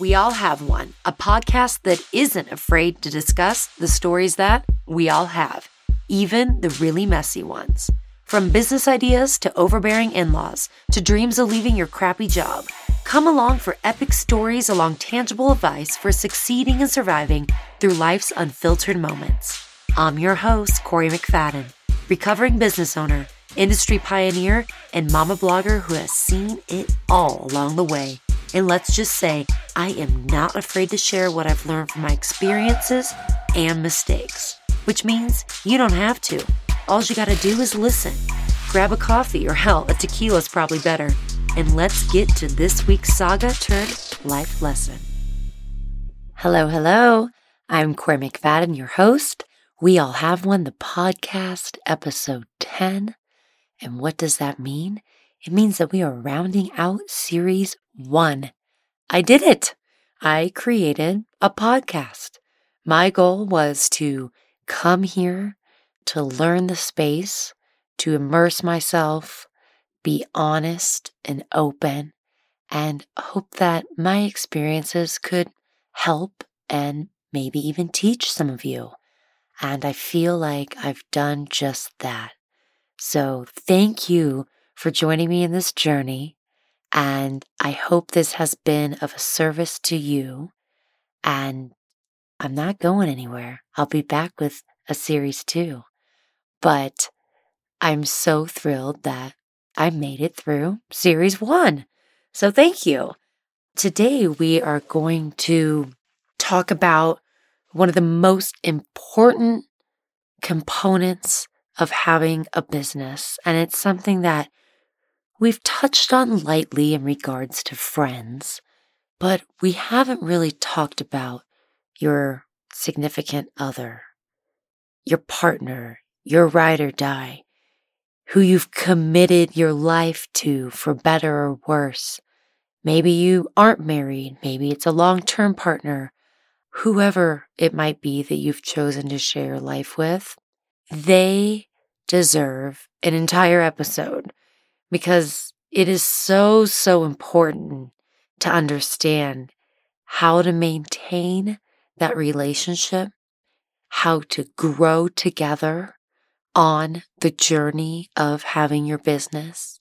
We All Have One, a podcast that isn't afraid to discuss the stories that we all have, even the really messy ones. From business ideas to overbearing in laws to dreams of leaving your crappy job, come along for epic stories along tangible advice for succeeding and surviving through life's unfiltered moments. I'm your host, Corey McFadden, recovering business owner, industry pioneer, and mama blogger who has seen it all along the way. And let's just say, I am not afraid to share what I've learned from my experiences and mistakes, which means you don't have to. All you gotta do is listen. Grab a coffee, or hell, a tequila is probably better. And let's get to this week's saga turned life lesson. Hello, hello. I'm Corey McFadden, your host. We All Have One, the podcast, episode 10. And what does that mean? It means that we are rounding out series one. I did it. I created a podcast. My goal was to come here to learn the space, to immerse myself, be honest and open, and hope that my experiences could help and maybe even teach some of you. And I feel like I've done just that. So thank you for joining me in this journey. And I hope this has been of a service to you. And I'm not going anywhere. I'll be back with a series two. But I'm so thrilled that I made it through series one. So thank you. Today we are going to talk about one of the most important components of having a business. And it's something that we've touched on lightly in regards to friends, but we haven't really talked about your significant other, your partner, your ride or die, who you've committed your life to for better or worse. Maybe you aren't married, maybe it's a long term partner, whoever it might be that you've chosen to share your life with, they deserve an entire episode because it is so, so important to understand how to maintain that relationship, how to grow together on the journey of having your business,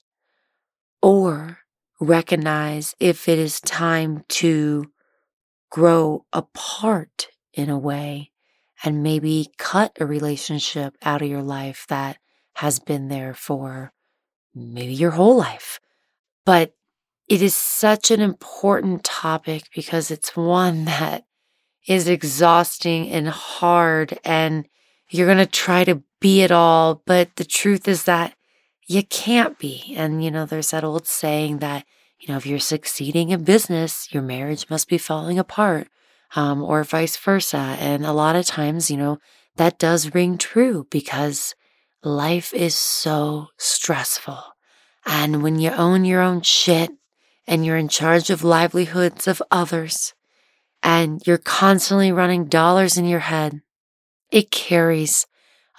or recognize if it is time to grow apart in a way and maybe cut a relationship out of your life that has been there for maybe your whole life. But it is such an important topic because it's one that is exhausting and hard, and you're going to try to be it all. But the truth is that you can't be. And, you know, there's that old saying that you know, if you're succeeding in business, your marriage must be falling apart, um, or vice versa. And a lot of times, you know, that does ring true because life is so stressful. And when you own your own shit and you're in charge of livelihoods of others and you're constantly running dollars in your head, it carries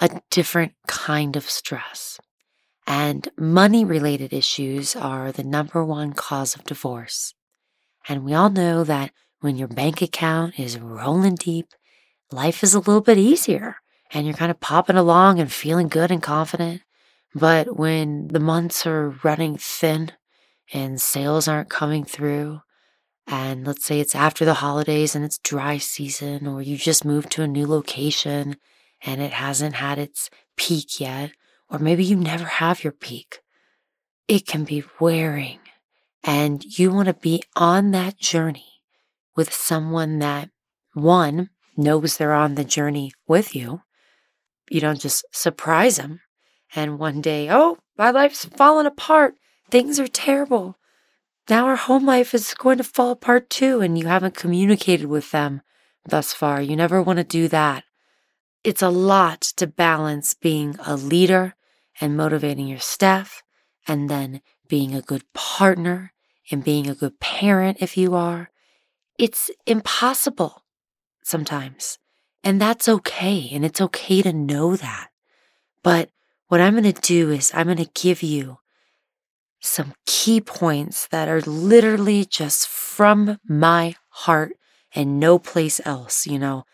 a different kind of stress. And money related issues are the number one cause of divorce. And we all know that when your bank account is rolling deep, life is a little bit easier and you're kind of popping along and feeling good and confident. But when the months are running thin and sales aren't coming through, and let's say it's after the holidays and it's dry season, or you just moved to a new location and it hasn't had its peak yet, or maybe you never have your peak. It can be wearing, and you want to be on that journey with someone that, one, knows they're on the journey with you. You don't just surprise them, and one day, oh, my life's fallen apart. Things are terrible. Now our home life is going to fall apart too, and you haven't communicated with them thus far. You never want to do that. It's a lot to balance being a leader and motivating your staff, and then being a good partner and being a good parent if you are. It's impossible sometimes. And that's okay. And it's okay to know that. But what I'm going to do is I'm going to give you some key points that are literally just from my heart and no place else. You know,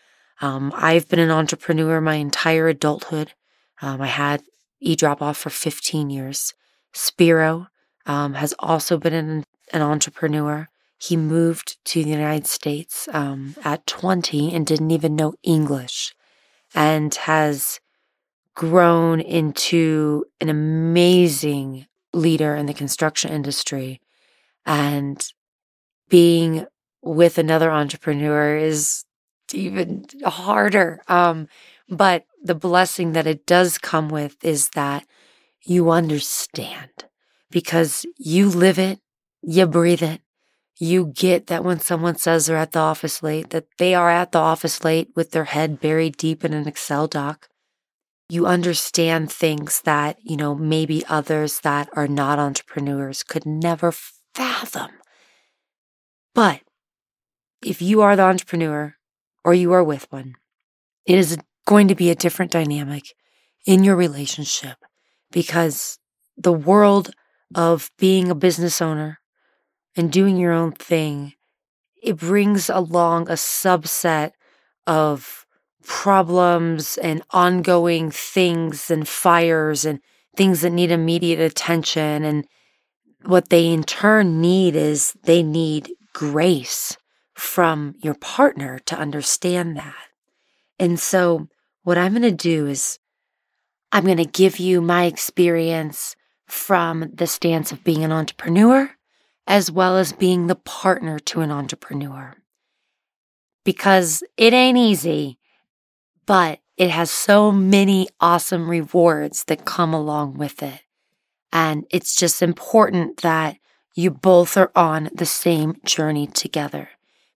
um, I've been an entrepreneur my entire adulthood. Um, I had e drop off for 15 years. Spiro um, has also been an, an, entrepreneur. He moved to the United States um, at 20 and didn't even know English and has grown into an amazing leader in the construction industry. And being with another entrepreneur is even harder. Um, but the blessing that it does come with is that you understand because you live it, you breathe it. You get that when someone says they're at the office late, that they are at the office late with their head buried deep in an Excel doc. You understand things that, you know, maybe others that are not entrepreneurs could never fathom. But if you are the entrepreneur or you are with one, it is going to be a different dynamic in your relationship because the world of being a business owner and doing your own thing, it brings along a subset of problems and ongoing things and fires and things that need immediate attention. And what they in turn need is they need grace from your partner to understand that. And so, what I'm going to do is I'm going to give you my experience from the stance of being an entrepreneur as well as being the partner to an entrepreneur. Because it ain't easy, but it has so many awesome rewards that come along with it. And it's just important that you both are on the same journey together.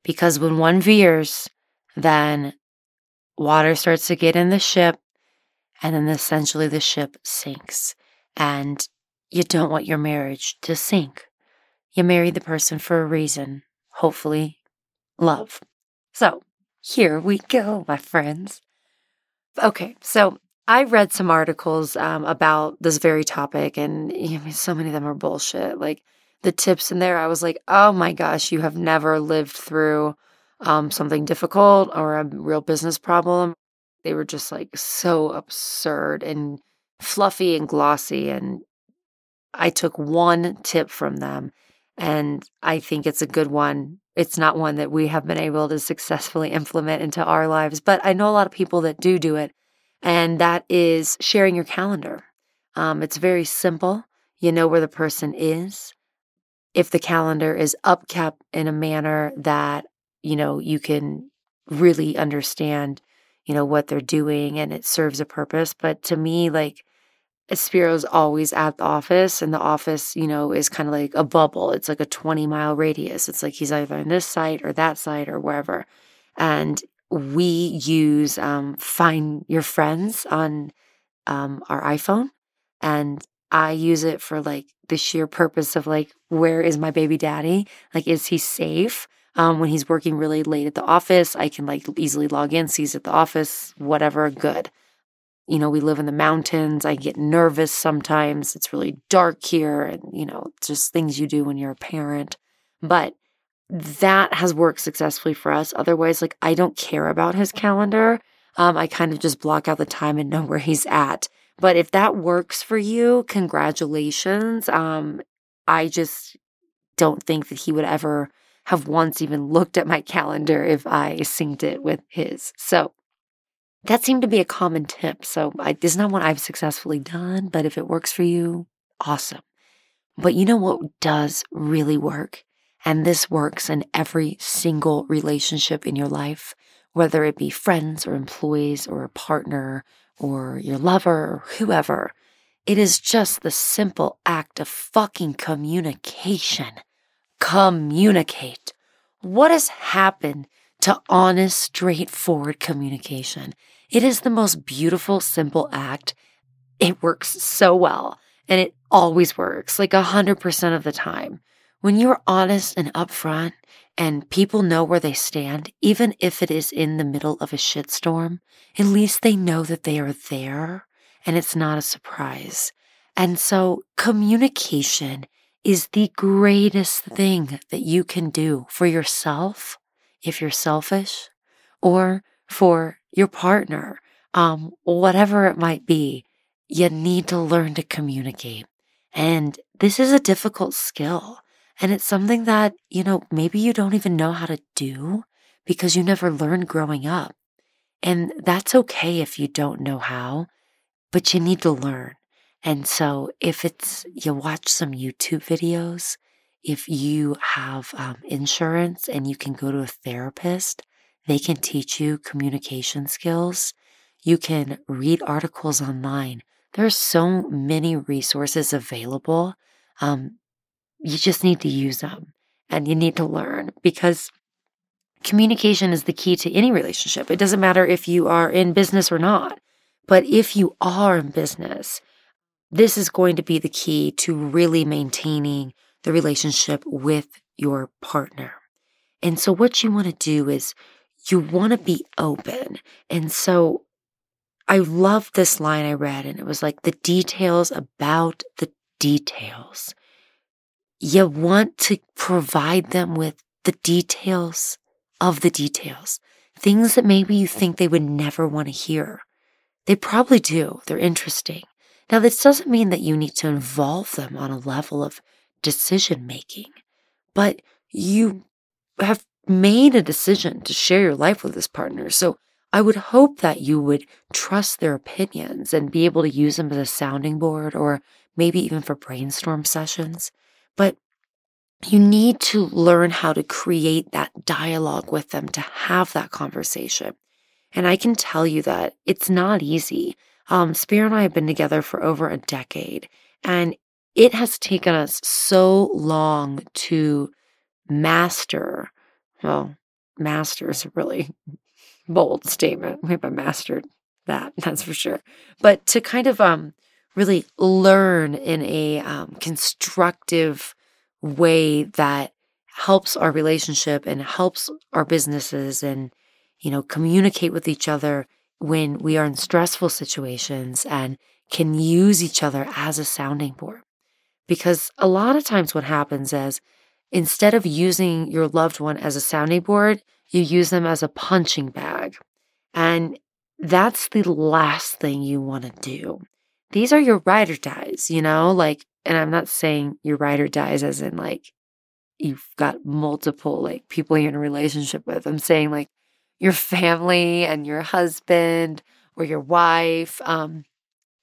Because when one veers, then water starts to get in the ship, and then essentially the ship sinks. And you don't want your marriage to sink. You married the person for a reason, hopefully, love. So, here we go, my friends. Okay, so I read some articles um, about this very topic, and I mean, so many of them are bullshit. Like the tips in there, I was like, oh my gosh, you have never lived through um, something difficult or a real business problem. They were just like so absurd and fluffy and glossy. And I took one tip from them, and I think it's a good one. It's not one that we have been able to successfully implement into our lives, but I know a lot of people that do do it, and that is sharing your calendar. Um, it's very simple. You know where the person is. If the calendar is upkept in a manner that you know, you can really understand, you know, what they're doing and it serves a purpose. But to me, like, Spiro's always at the office, and the office, you know, is kind of like a bubble. It's like a 20 mile radius. It's like he's either on this site or that site or wherever. And we use um, Find Your Friends on um, our iPhone. And I use it for like the sheer purpose of like, where is my baby daddy? Like, is he safe? Um, when he's working really late at the office, I can like easily log in, see he's at the office, whatever, good. You know, we live in the mountains. I get nervous sometimes. It's really dark here, and, you know, just things you do when you're a parent. But that has worked successfully for us. Otherwise, like, I don't care about his calendar. Um, I kind of just block out the time and know where he's at. But if that works for you, congratulations. Um, I just don't think that he would ever have once even looked at my calendar if I synced it with his. So that seemed to be a common tip. So I, is not what I've successfully done, but if it works for you, awesome. But you know what does really work? And this works in every single relationship in your life, whether it be friends or employees or a partner or your lover or whoever. It is just the simple act of fucking communication communicate. What has happened to honest, straightforward communication? It is the most beautiful, simple act. It works so well and it always works like a hundred percent of the time. When you're honest and upfront and people know where they stand, even if it is in the middle of a shitstorm, at least they know that they are there and it's not a surprise. And so communication is the greatest thing that you can do for yourself if you're selfish or for your partner, um, whatever it might be, you need to learn to communicate. And this is a difficult skill. And it's something that, you know, maybe you don't even know how to do because you never learned growing up. And that's okay if you don't know how, but you need to learn. And so if it's, you watch some YouTube videos, if you have um, insurance and you can go to a therapist, they can teach you communication skills. You can read articles online. There are so many resources available. Um, you just need to use them and you need to learn because communication is the key to any relationship. It doesn't matter if you are in business or not, but if you are in business, this is going to be the key to really maintaining the relationship with your partner. And so, what you want to do is you want to be open. And so, I love this line I read, and it was like the details about the details. You want to provide them with the details of the details, things that maybe you think they would never want to hear. They probably do. They're interesting. Now, this doesn't mean that you need to involve them on a level of decision making, but you have made a decision to share your life with this partner. So I would hope that you would trust their opinions and be able to use them as a sounding board or maybe even for brainstorm sessions. But you need to learn how to create that dialogue with them to have that conversation. And I can tell you that it's not easy. Um, Spiro and I have been together for over a decade, and it has taken us so long to master. Well, master is a really bold statement. We haven't mastered that, that's for sure. But to kind of um, really learn in a um, constructive way that helps our relationship and helps our businesses and, you know, communicate with each other when we are in stressful situations and can use each other as a sounding board. Because a lot of times what happens is instead of using your loved one as a sounding board, you use them as a punching bag. And that's the last thing you want to do. These are your ride or dies, you know, like, and I'm not saying your ride or dies as in like you've got multiple like people you're in a relationship with. I'm saying like your family and your husband or your wife, um,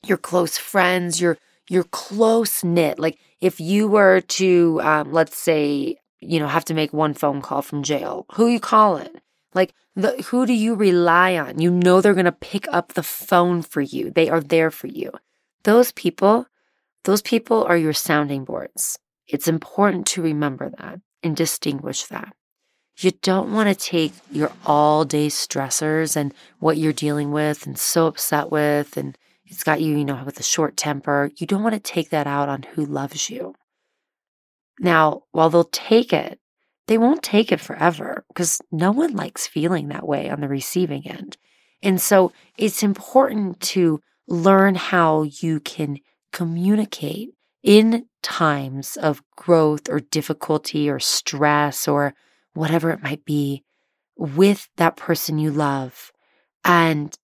your close friends, your you're close knit. Like if you were to, um, let's say, you know, have to make one phone call from jail, who you calling? Like the, who do you rely on? You know they're gonna pick up the phone for you. They are there for you. Those people, those people are your sounding boards. It's important to remember that and distinguish that. You don't want to take your all day stressors and what you're dealing with and so upset with and it's got you, you know, with a short temper. You don't want to take that out on who loves you. Now, while they'll take it, they won't take it forever because no one likes feeling that way on the receiving end. And so it's important to learn how you can communicate in times of growth or difficulty or stress or whatever it might be with that person you love and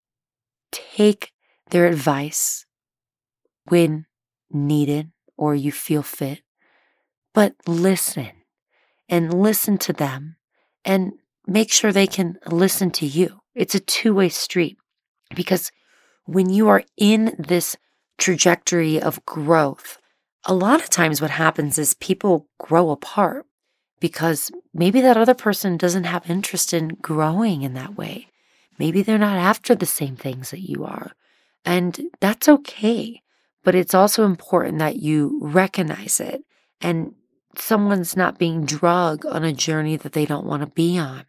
take their advice when needed or you feel fit, but listen and listen to them and make sure they can listen to you. It's a two way street because when you are in this trajectory of growth, a lot of times what happens is people grow apart because maybe that other person doesn't have interest in growing in that way. Maybe they're not after the same things that you are. And that's okay. But it's also important that you recognize it and someone's not being drugged on a journey that they don't want to be on.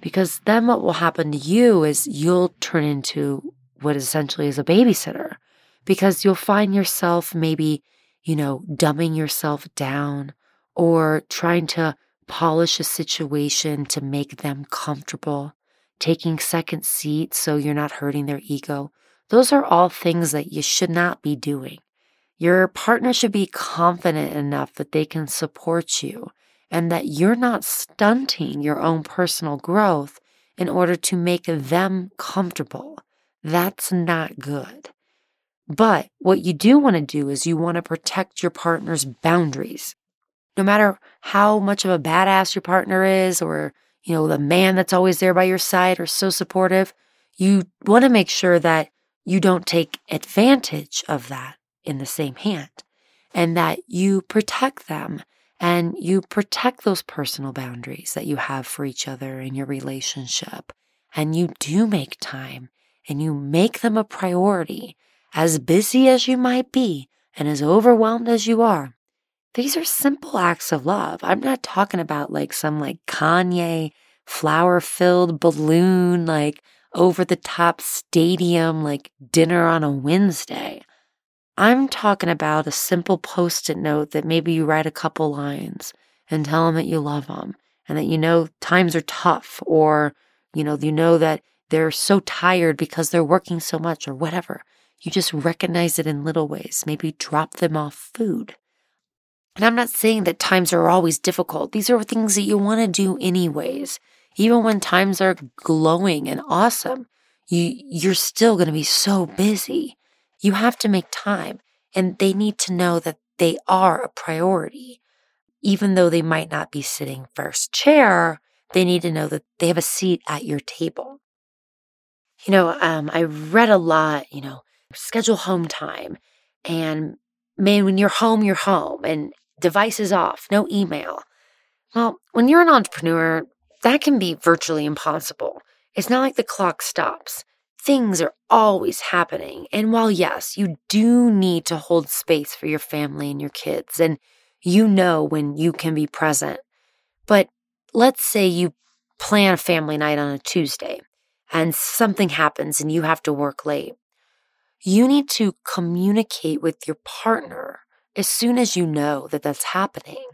Because then what will happen to you is you'll turn into what essentially is a babysitter because you'll find yourself maybe, you know, dumbing yourself down or trying to polish a situation to make them comfortable, taking second seats so you're not hurting their ego. Those are all things that you should not be doing. Your partner should be confident enough that they can support you and that you're not stunting your own personal growth in order to make them comfortable. That's not good. But what you do want to do is you want to protect your partner's boundaries. No matter how much of a badass your partner is, or, you know, the man that's always there by your side or so supportive, you want to make sure that you don't take advantage of that in the same hand and that you protect them and you protect those personal boundaries that you have for each other in your relationship. And you do make time and you make them a priority, as busy as you might be and as overwhelmed as you are. These are simple acts of love. I'm not talking about like some like Kanye flower filled balloon, like over the top stadium, like dinner on a Wednesday. I'm talking about a simple post it note that maybe you write a couple lines and tell them that you love them and that you know times are tough or, you know, you know that they're so tired because they're working so much or whatever. You just recognize it in little ways. Maybe drop them off food. And I'm not saying that times are always difficult. These are things that you want to do anyways. Even when times are glowing and awesome, you, you're still going to be so busy. You have to make time, and they need to know that they are a priority. Even though they might not be sitting first chair, they need to know that they have a seat at your table. You know, um, I read a lot, you know, schedule home time. And man, when you're home, you're home and devices off, no email. Well, when you're an entrepreneur, that can be virtually impossible. It's not like the clock stops things are always happening. And while, yes, you do need to hold space for your family and your kids, and you know when you can be present, but let's say you plan a family night on a Tuesday and something happens and you have to work late. You need to communicate with your partner as soon as you know that that's happening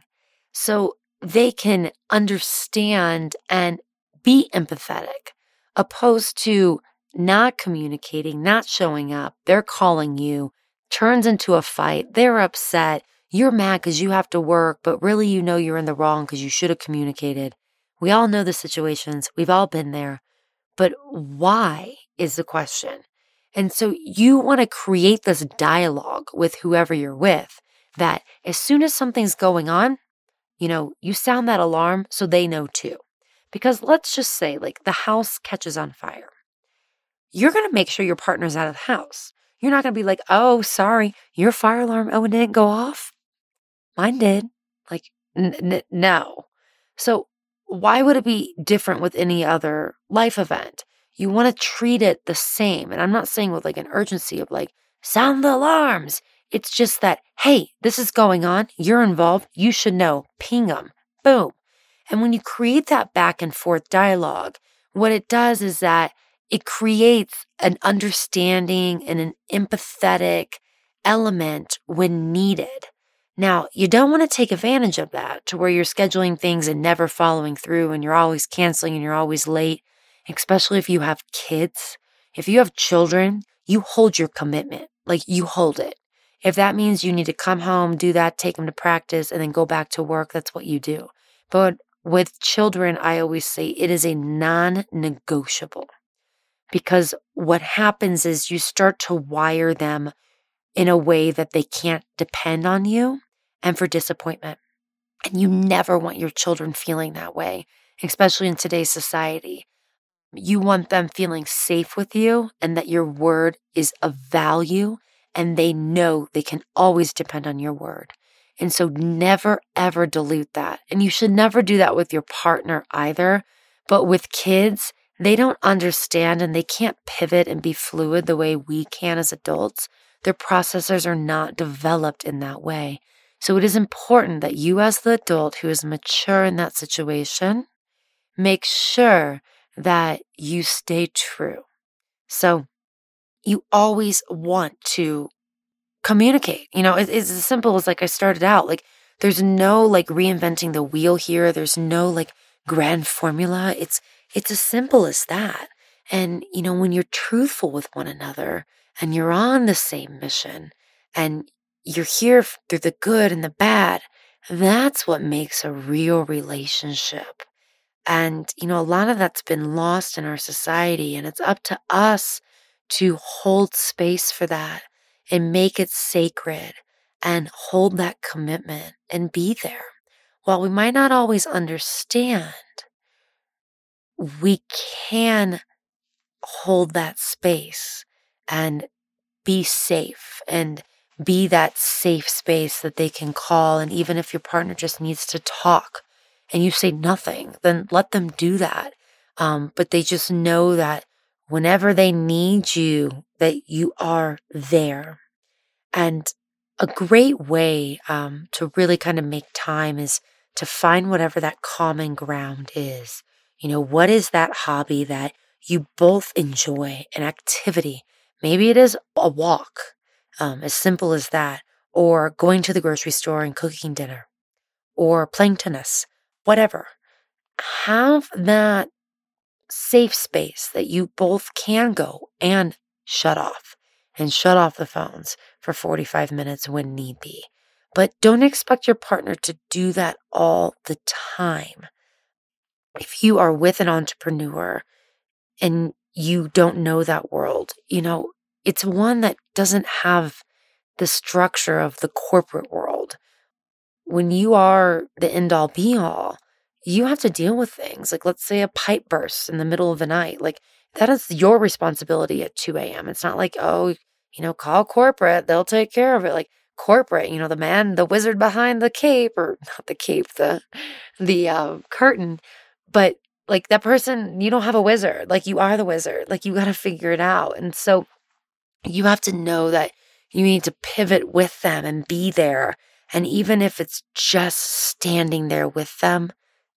so they can understand and be empathetic, opposed to not communicating, not showing up, they're calling you, turns into a fight, they're upset, you're mad because you have to work, but really you know you're in the wrong because you should have communicated. We all know the situations, we've all been there. But why is the question? And so you want to create this dialogue with whoever you're with that as soon as something's going on, you know, you sound that alarm so they know too. Because let's just say, like, the house catches on fire you're going to make sure your partner's out of the house. You're not going to be like, oh, sorry, your fire alarm, oh, it didn't go off. Mine did. Like, n- n- no. So, why would it be different with any other life event? You want to treat it the same. And I'm not saying with like an urgency of like, sound the alarms. It's just that, hey, this is going on. You're involved. You should know. Ping them. Boom. And when you create that back and forth dialogue, what it does is that it creates an understanding and an empathetic element when needed. Now, you don't want to take advantage of that to where you're scheduling things and never following through and you're always canceling and you're always late, especially if you have kids. If you have children, you hold your commitment, like you hold it. If that means you need to come home, do that, take them to practice, and then go back to work, that's what you do. But with children, I always say it is a non negotiable because what happens is you start to wire them in a way that they can't depend on you and for disappointment. And you never want your children feeling that way, especially in today's society. You want them feeling safe with you and that your word is of value and they know they can always depend on your word. And so never ever dilute that. And you should never do that with your partner either. But with kids, they don't understand and they can't pivot and be fluid the way we can as adults. Their processors are not developed in that way. So it is important that you, as the adult who is mature in that situation, make sure that you stay true. So you always want to communicate. You know, it's as simple as like I started out. Like, there's no like reinventing the wheel here. There's no like grand formula. It's it's as simple as that. And, you know, when you're truthful with one another and you're on the same mission and you're here through the good and the bad, That's what makes a real relationship. And, you know, a lot of that's been lost in our society, and it's up to us to hold space for that and make it sacred and hold that commitment and be there. While we might not always understand, we can hold that space and be safe and be that safe space that they can call. And even if your partner just needs to talk and you say nothing, then let them do that. Um, but they just know that whenever they need you, that you are there. And a great way um, to really kind of make time is to find whatever that common ground is. You know, what is that hobby that you both enjoy, an activity? Maybe it is a walk, um, as simple as that, or going to the grocery store and cooking dinner, or playing tennis, whatever. Have that safe space that you both can go and shut off and shut off the phones for 45 minutes when need be. But don't expect your partner to do that all the time. If you are with an entrepreneur and you don't know that world, you know, it's one that doesn't have the structure of the corporate world. When you are the end all be all, you have to deal with things. Like, let's say a pipe bursts in the middle of the night. Like, that is your responsibility at 2 a.m. It's not like, oh, you know, call corporate, they'll take care of it. Like, corporate, you know, the man, the wizard behind the cape, or not the cape, the, the uh, curtain. But like that person, you don't have a wizard. Like, you are the wizard. Like, you got to figure it out. And so, you have to know that you need to pivot with them and be there. And even if it's just standing there with them,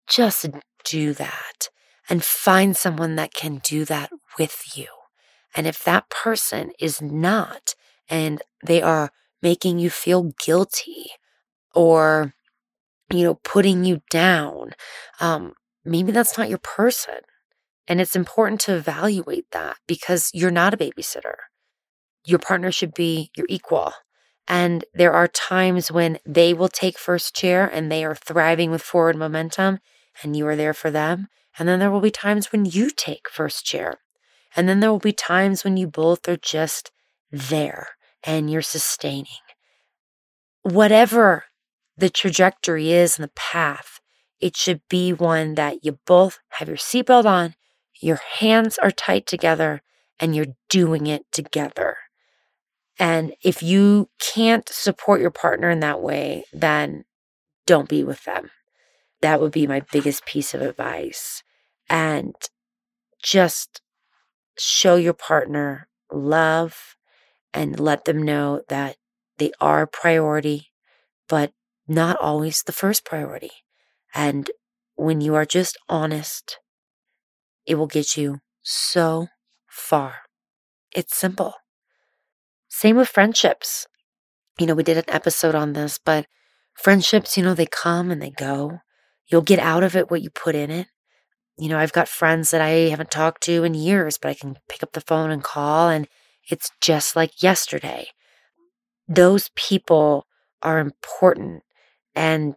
just do that and find someone that can do that with you. And if that person is not, and they are making you feel guilty or, you know, putting you down, um, maybe that's not your person. And it's important to evaluate that because you're not a babysitter your partner should be your equal. And there are times when they will take first chair and they are thriving with forward momentum and you are there for them. And then there will be times when you take first chair. And then there will be times when you both are just there and you're sustaining. Whatever the trajectory is and the path, it should be one that you both have your seatbelt on, your hands are tight together, and you're doing it together. And if you can't support your partner in that way, then don't be with them. That would be my biggest piece of advice. And just show your partner love and let them know that they are a priority, but not always the first priority. And when you are just honest, it will get you so far. It's simple. Same with friendships. You know, we did an episode on this, but friendships, you know, they come and they go. You'll get out of it what you put in it. You know, I've got friends that I haven't talked to in years, but I can pick up the phone and call, and it's just like yesterday. Those people are important and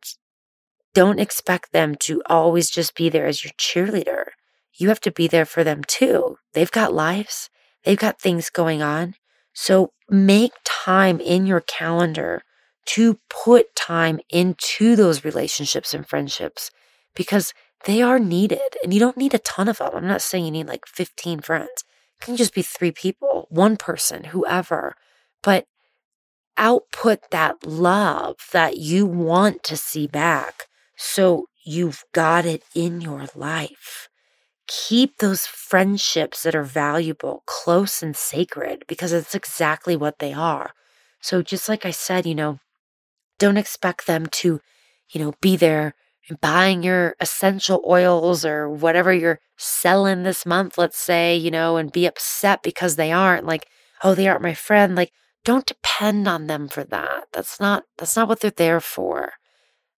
don't expect them to always just be there as your cheerleader. You have to be there for them too. They've got lives, they've got things going on. So make time in your calendar to put time into those relationships and friendships because they are needed and you don't need a ton of them. I'm not saying you need like 15 friends. It can just be three people, one person, whoever. But output that love that you want to see back so you've got it in your life keep those friendships that are valuable close and sacred because it's exactly what they are. So, just like I said, you know, don't expect them to, you know, be there buying your essential oils or whatever you're selling this month, let's say, you know, and be upset because they aren't like, oh, they aren't my friend. Like, don't depend on them for that. That's not that's not what they're there for.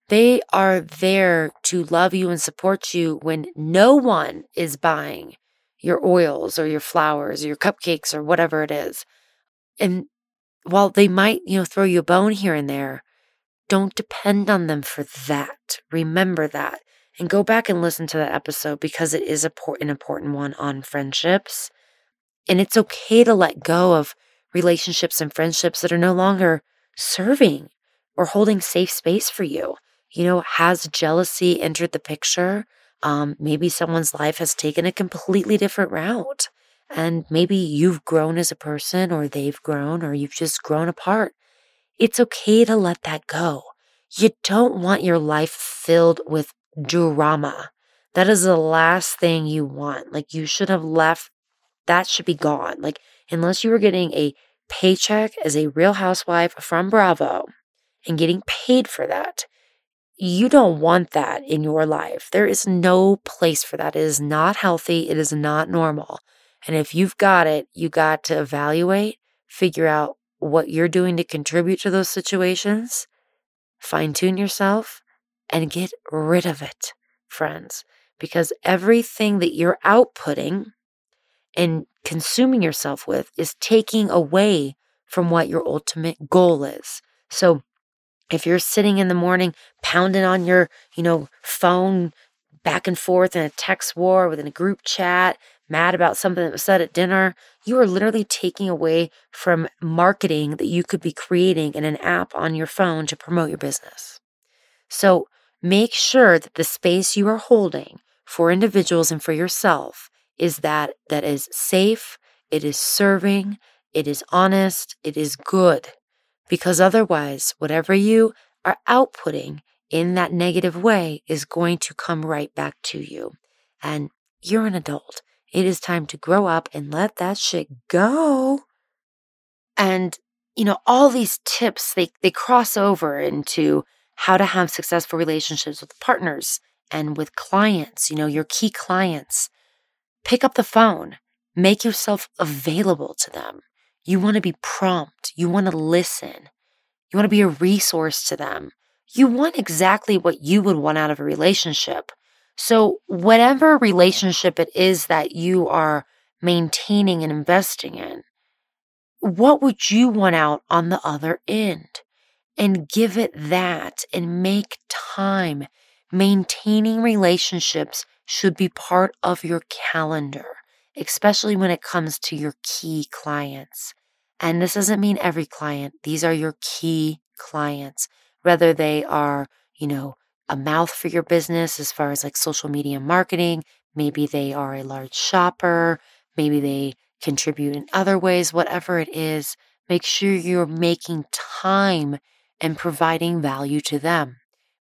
They are there to love you and support you when no one is buying your oils or your flowers or your cupcakes or whatever it is. And while they might, you know, throw you a bone here and there, don't depend on them for that. Remember that. And go back and listen to that episode because it is an important one on friendships. And it's okay to let go of relationships and friendships that are no longer serving or holding safe space for you. You know, has jealousy entered the picture? Um, maybe someone's life has taken a completely different route. And maybe you've grown as a person, or they've grown, or you've just grown apart. It's okay to let that go. You don't want your life filled with drama. That is the last thing you want. Like, you should have left, that should be gone. Like, unless you were getting a paycheck as a real housewife from Bravo and getting paid for that, you don't want that in your life. There is no place for that. It is not healthy. It is not normal. And if you've got it, you got to evaluate, figure out what you're doing to contribute to those situations, fine tune yourself, and get rid of it, friends. Because everything that you're outputting and consuming yourself with is taking away from what your ultimate goal is. So if you're sitting in the morning pounding on your, you know, phone back and forth in a text war within a group chat, mad about something that was said at dinner, you are literally taking away from marketing that you could be creating in an app on your phone to promote your business. So make sure that the space you are holding for individuals and for yourself is that that is safe, it is serving, it is honest, it is good. Because otherwise, whatever you are outputting in that negative way is going to come right back to you. And you're an adult. It is time to grow up and let that shit go. And, you know, all these tips, they, they cross over into how to have successful relationships with partners and with clients, you know, your key clients. Pick up the phone, make yourself available to them. You want to be prompt, you want to listen, you want to be a resource to them. You want exactly what you would want out of a relationship. So, whatever relationship it is that you are maintaining and investing in, what would you want out on the other end? And give it that and make time. Maintaining relationships should be part of your calendar, especially when it comes to your key clients. And this doesn't mean every client, these are your key clients, whether they are, you know, a mouth for your business as far as like social media marketing. Maybe they are a large shopper. Maybe they contribute in other ways, whatever it is. Make sure you're making time and providing value to them.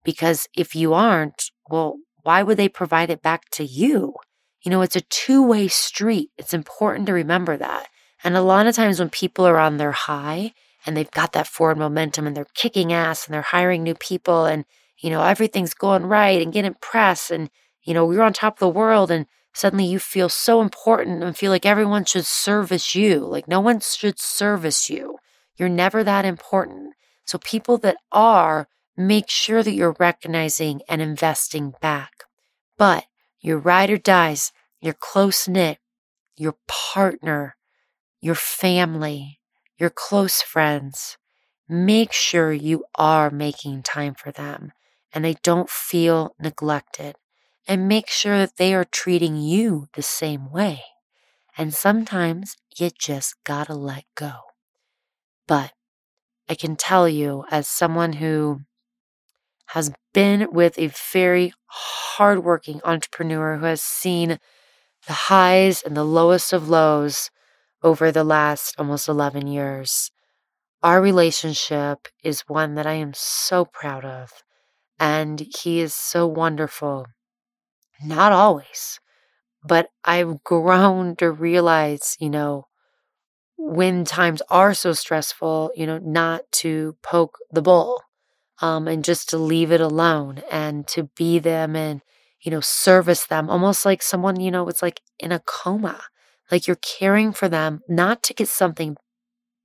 Because if you aren't, well, why would they provide it back to you? You know, it's a two way street. It's important to remember that. And a lot of times when people are on their high and they've got that forward momentum and they're kicking ass and they're hiring new people and you know, everything's going right and getting press and, you know, you're on top of the world and suddenly you feel so important and feel like everyone should service you. Like no one should service you. You're never that important. So people that are, make sure that you're recognizing and investing back. But your ride or dies, your close knit, your partner, your family, your close friends, make sure you are making time for them and they don't feel neglected. And make sure that they are treating you the same way. And sometimes you just gotta let go. But I can tell you, as someone who has been with a very hardworking entrepreneur who has seen the highs and the lowest of lows over the last almost 11 years, our relationship is one that I am so proud of. And he is so wonderful. Not always, but I've grown to realize, you know, when times are so stressful, you know, not to poke the bull um, and just to leave it alone and to be them and, you know, service them almost like someone, you know, it's like in a coma. Like you're caring for them, not to get something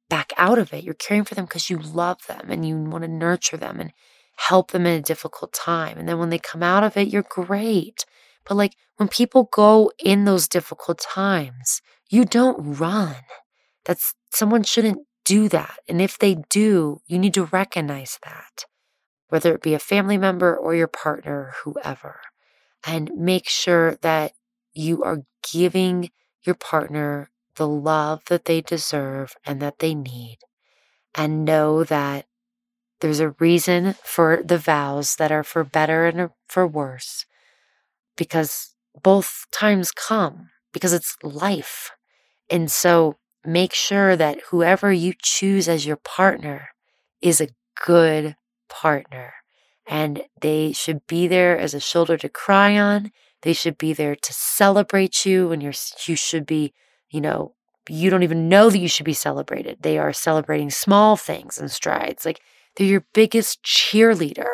back out of it. You're caring for them because you love them and you want to nurture them and help them in a difficult time. And then when they come out of it, you're great. But like when people go in those difficult times, you don't run. That's someone shouldn't do that. And if they do, you need to recognize that. whether it be a family member or your partner, whoever. And make sure that you are giving your partner the love that they deserve and that they need. And know that there's a reason for the vows that are for better and for worse because both times come because it's life. And so make sure that whoever you choose as your partner is a good partner and they should be there as a shoulder to cry on. They should be there to celebrate you and you're, you should be, you know, you don't even know that you should be celebrated. They are celebrating small things and strides. Like they're your biggest cheerleader.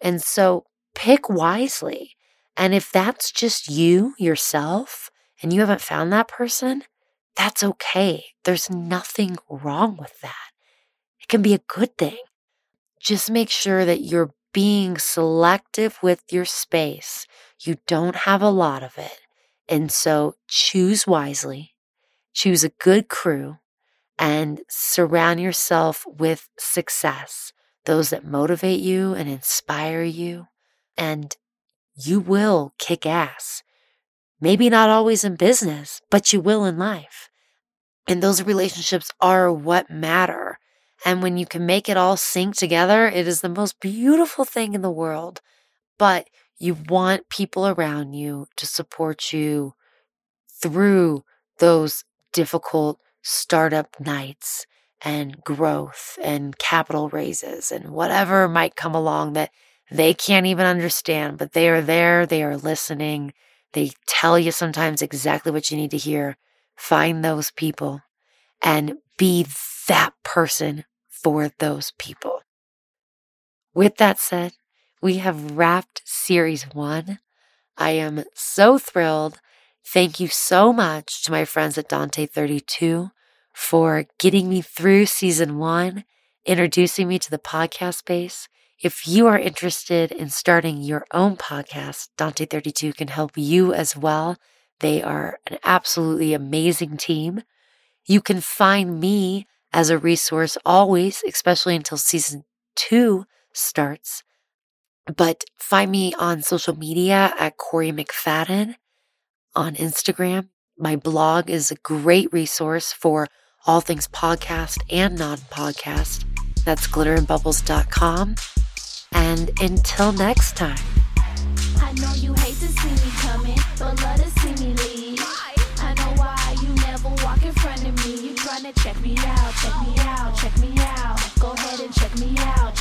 And so pick wisely. And if that's just you, yourself, and you haven't found that person, that's okay. There's nothing wrong with that. It can be a good thing. Just make sure that you're being selective with your space. You don't have a lot of it. And so choose wisely, choose a good crew, and surround yourself with success, those that motivate you and inspire you. And you will kick ass. Maybe not always in business, but you will in life. And those relationships are what matter. And when you can make it all sync together, it is the most beautiful thing in the world. But you want people around you to support you through those difficult startup nights and growth and capital raises and whatever might come along that they can't even understand, but they are there, they are listening, they tell you sometimes exactly what you need to hear. Find those people and be that person for those people. With that said, we have wrapped series one. I am so thrilled. Thank you so much to my friends at Dante 32 for getting me through season one, introducing me to the podcast space, if you are interested in starting your own podcast, Dante 32 can help you as well. They are an absolutely amazing team. You can find me as a resource always, especially until season two starts. But find me on social media at Corey McFadden on Instagram. My blog is a great resource for all things podcast and non podcast. That's glitterandbubbles.com. And until next time. I know you hate to see me coming, but love to see me leave. I know why you never walk in front of me. You trying to check me out, check me out, check me out. Go ahead and check me out,